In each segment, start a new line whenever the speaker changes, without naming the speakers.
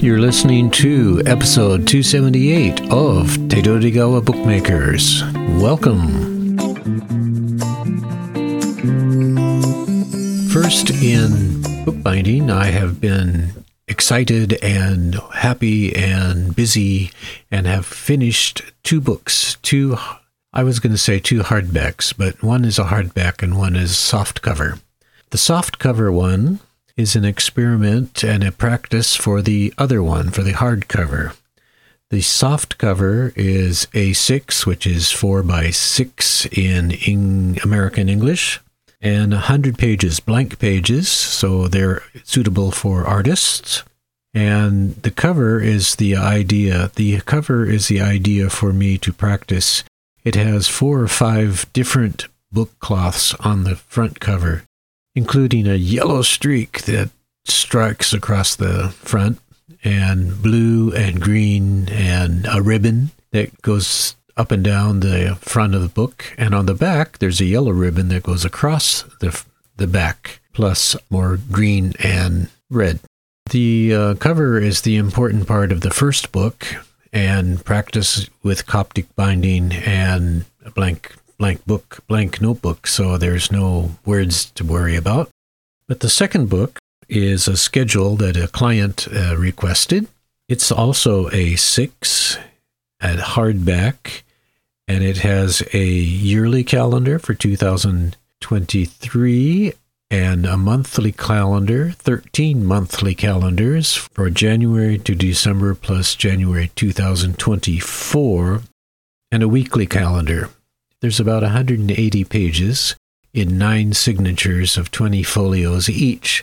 You're listening to episode 278 of Tedorigawa Bookmakers. Welcome. First, in bookbinding, I have been excited and happy and busy and have finished two books. Two, I was going to say two hardbacks, but one is a hardback and one is soft cover. The soft cover one is an experiment and a practice for the other one, for the hardcover. The soft cover is A6, which is 4 by 6 in, in American English, and 100 pages, blank pages, so they're suitable for artists. And the cover is the idea. The cover is the idea for me to practice. It has four or five different book cloths on the front cover including a yellow streak that strikes across the front, and blue and green, and a ribbon that goes up and down the front of the book. And on the back, there's a yellow ribbon that goes across the, the back, plus more green and red. The uh, cover is the important part of the first book, and practice with Coptic binding and a blank blank book, blank notebook, so there's no words to worry about. But the second book is a schedule that a client uh, requested. It's also a six at hardback, and it has a yearly calendar for 2023 and a monthly calendar, 13 monthly calendars for January to December plus January 2024, and a weekly calendar. There's about 180 pages in nine signatures of 20 folios each.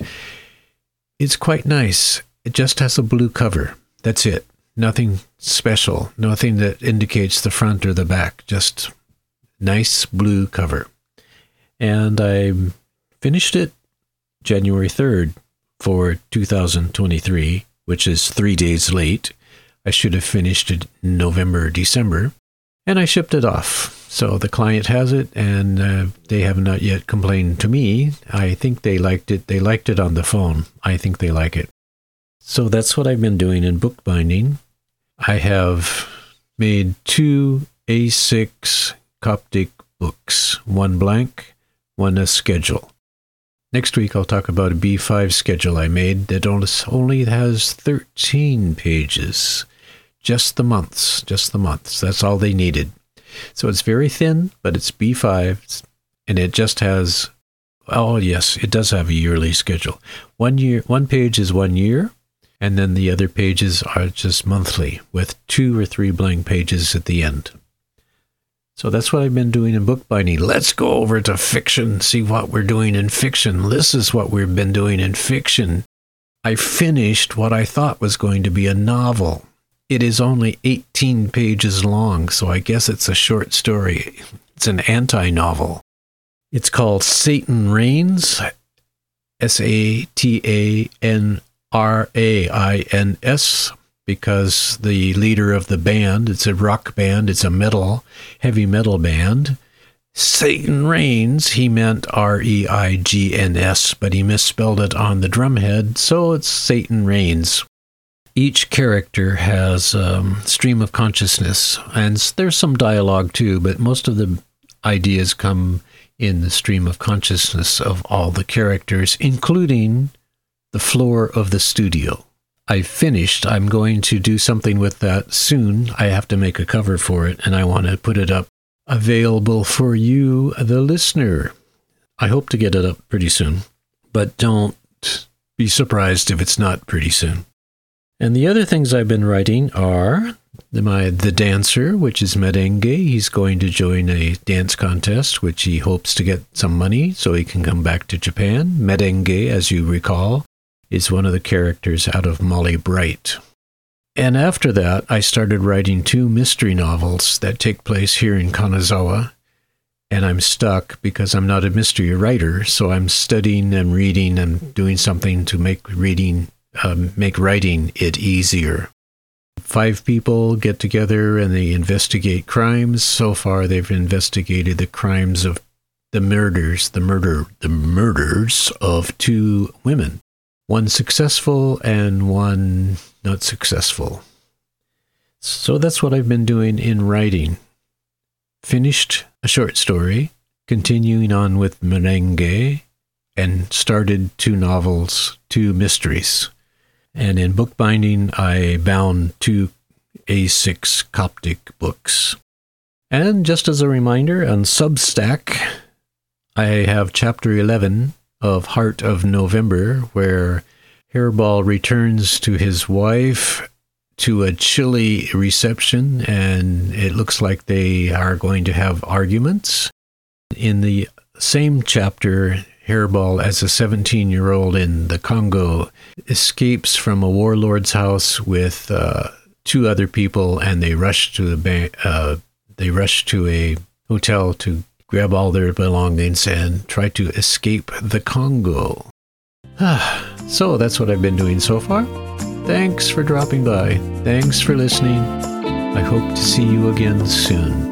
It's quite nice. It just has a blue cover. That's it. Nothing special. Nothing that indicates the front or the back. Just nice blue cover. And I finished it January 3rd for 2023, which is three days late. I should have finished it November, December. And I shipped it off. So the client has it, and uh, they have not yet complained to me. I think they liked it. They liked it on the phone. I think they like it. So that's what I've been doing in bookbinding. I have made two A6 Coptic books, one blank, one a schedule. Next week, I'll talk about a B5 schedule I made that only has 13 pages. Just the months, just the months. That's all they needed. So it's very thin, but it's B5 and it just has oh yes, it does have a yearly schedule. One year one page is one year and then the other pages are just monthly with two or three blank pages at the end. So that's what I've been doing in bookbinding. Let's go over to fiction, see what we're doing in fiction. This is what we've been doing in fiction. I finished what I thought was going to be a novel. It is only 18 pages long, so I guess it's a short story. It's an anti novel. It's called Satan Reigns, S A T A N R A I N S, because the leader of the band, it's a rock band, it's a metal, heavy metal band. Satan Reigns, he meant R E I G N S, but he misspelled it on the drumhead, so it's Satan Reigns each character has a um, stream of consciousness, and there's some dialogue too, but most of the ideas come in the stream of consciousness of all the characters, including the floor of the studio. I finished. I'm going to do something with that soon. I have to make a cover for it, and I want to put it up available for you, the listener. I hope to get it up pretty soon, but don't be surprised if it's not pretty soon. And the other things I've been writing are my the dancer, which is Merengue. He's going to join a dance contest, which he hopes to get some money so he can come back to Japan. Merengue, as you recall, is one of the characters out of Molly Bright. And after that, I started writing two mystery novels that take place here in Kanazawa. And I'm stuck because I'm not a mystery writer, so I'm studying and reading and doing something to make reading um, make writing it easier. Five people get together and they investigate crimes. So far, they've investigated the crimes of the murders, the murder, the murders of two women. one successful and one not successful. So that's what I've been doing in writing. Finished a short story, continuing on with merengue, and started two novels, two mysteries. And in bookbinding, I bound two A6 Coptic books. And just as a reminder, on Substack, I have chapter 11 of Heart of November, where Hairball returns to his wife to a chilly reception, and it looks like they are going to have arguments. In the same chapter, Hairball, as a 17 year old in the Congo, escapes from a warlord's house with uh, two other people, and they rush to the uh, they rush to a hotel to grab all their belongings and try to escape the Congo. so that's what I've been doing so far. Thanks for dropping by. Thanks for listening. I hope to see you again soon.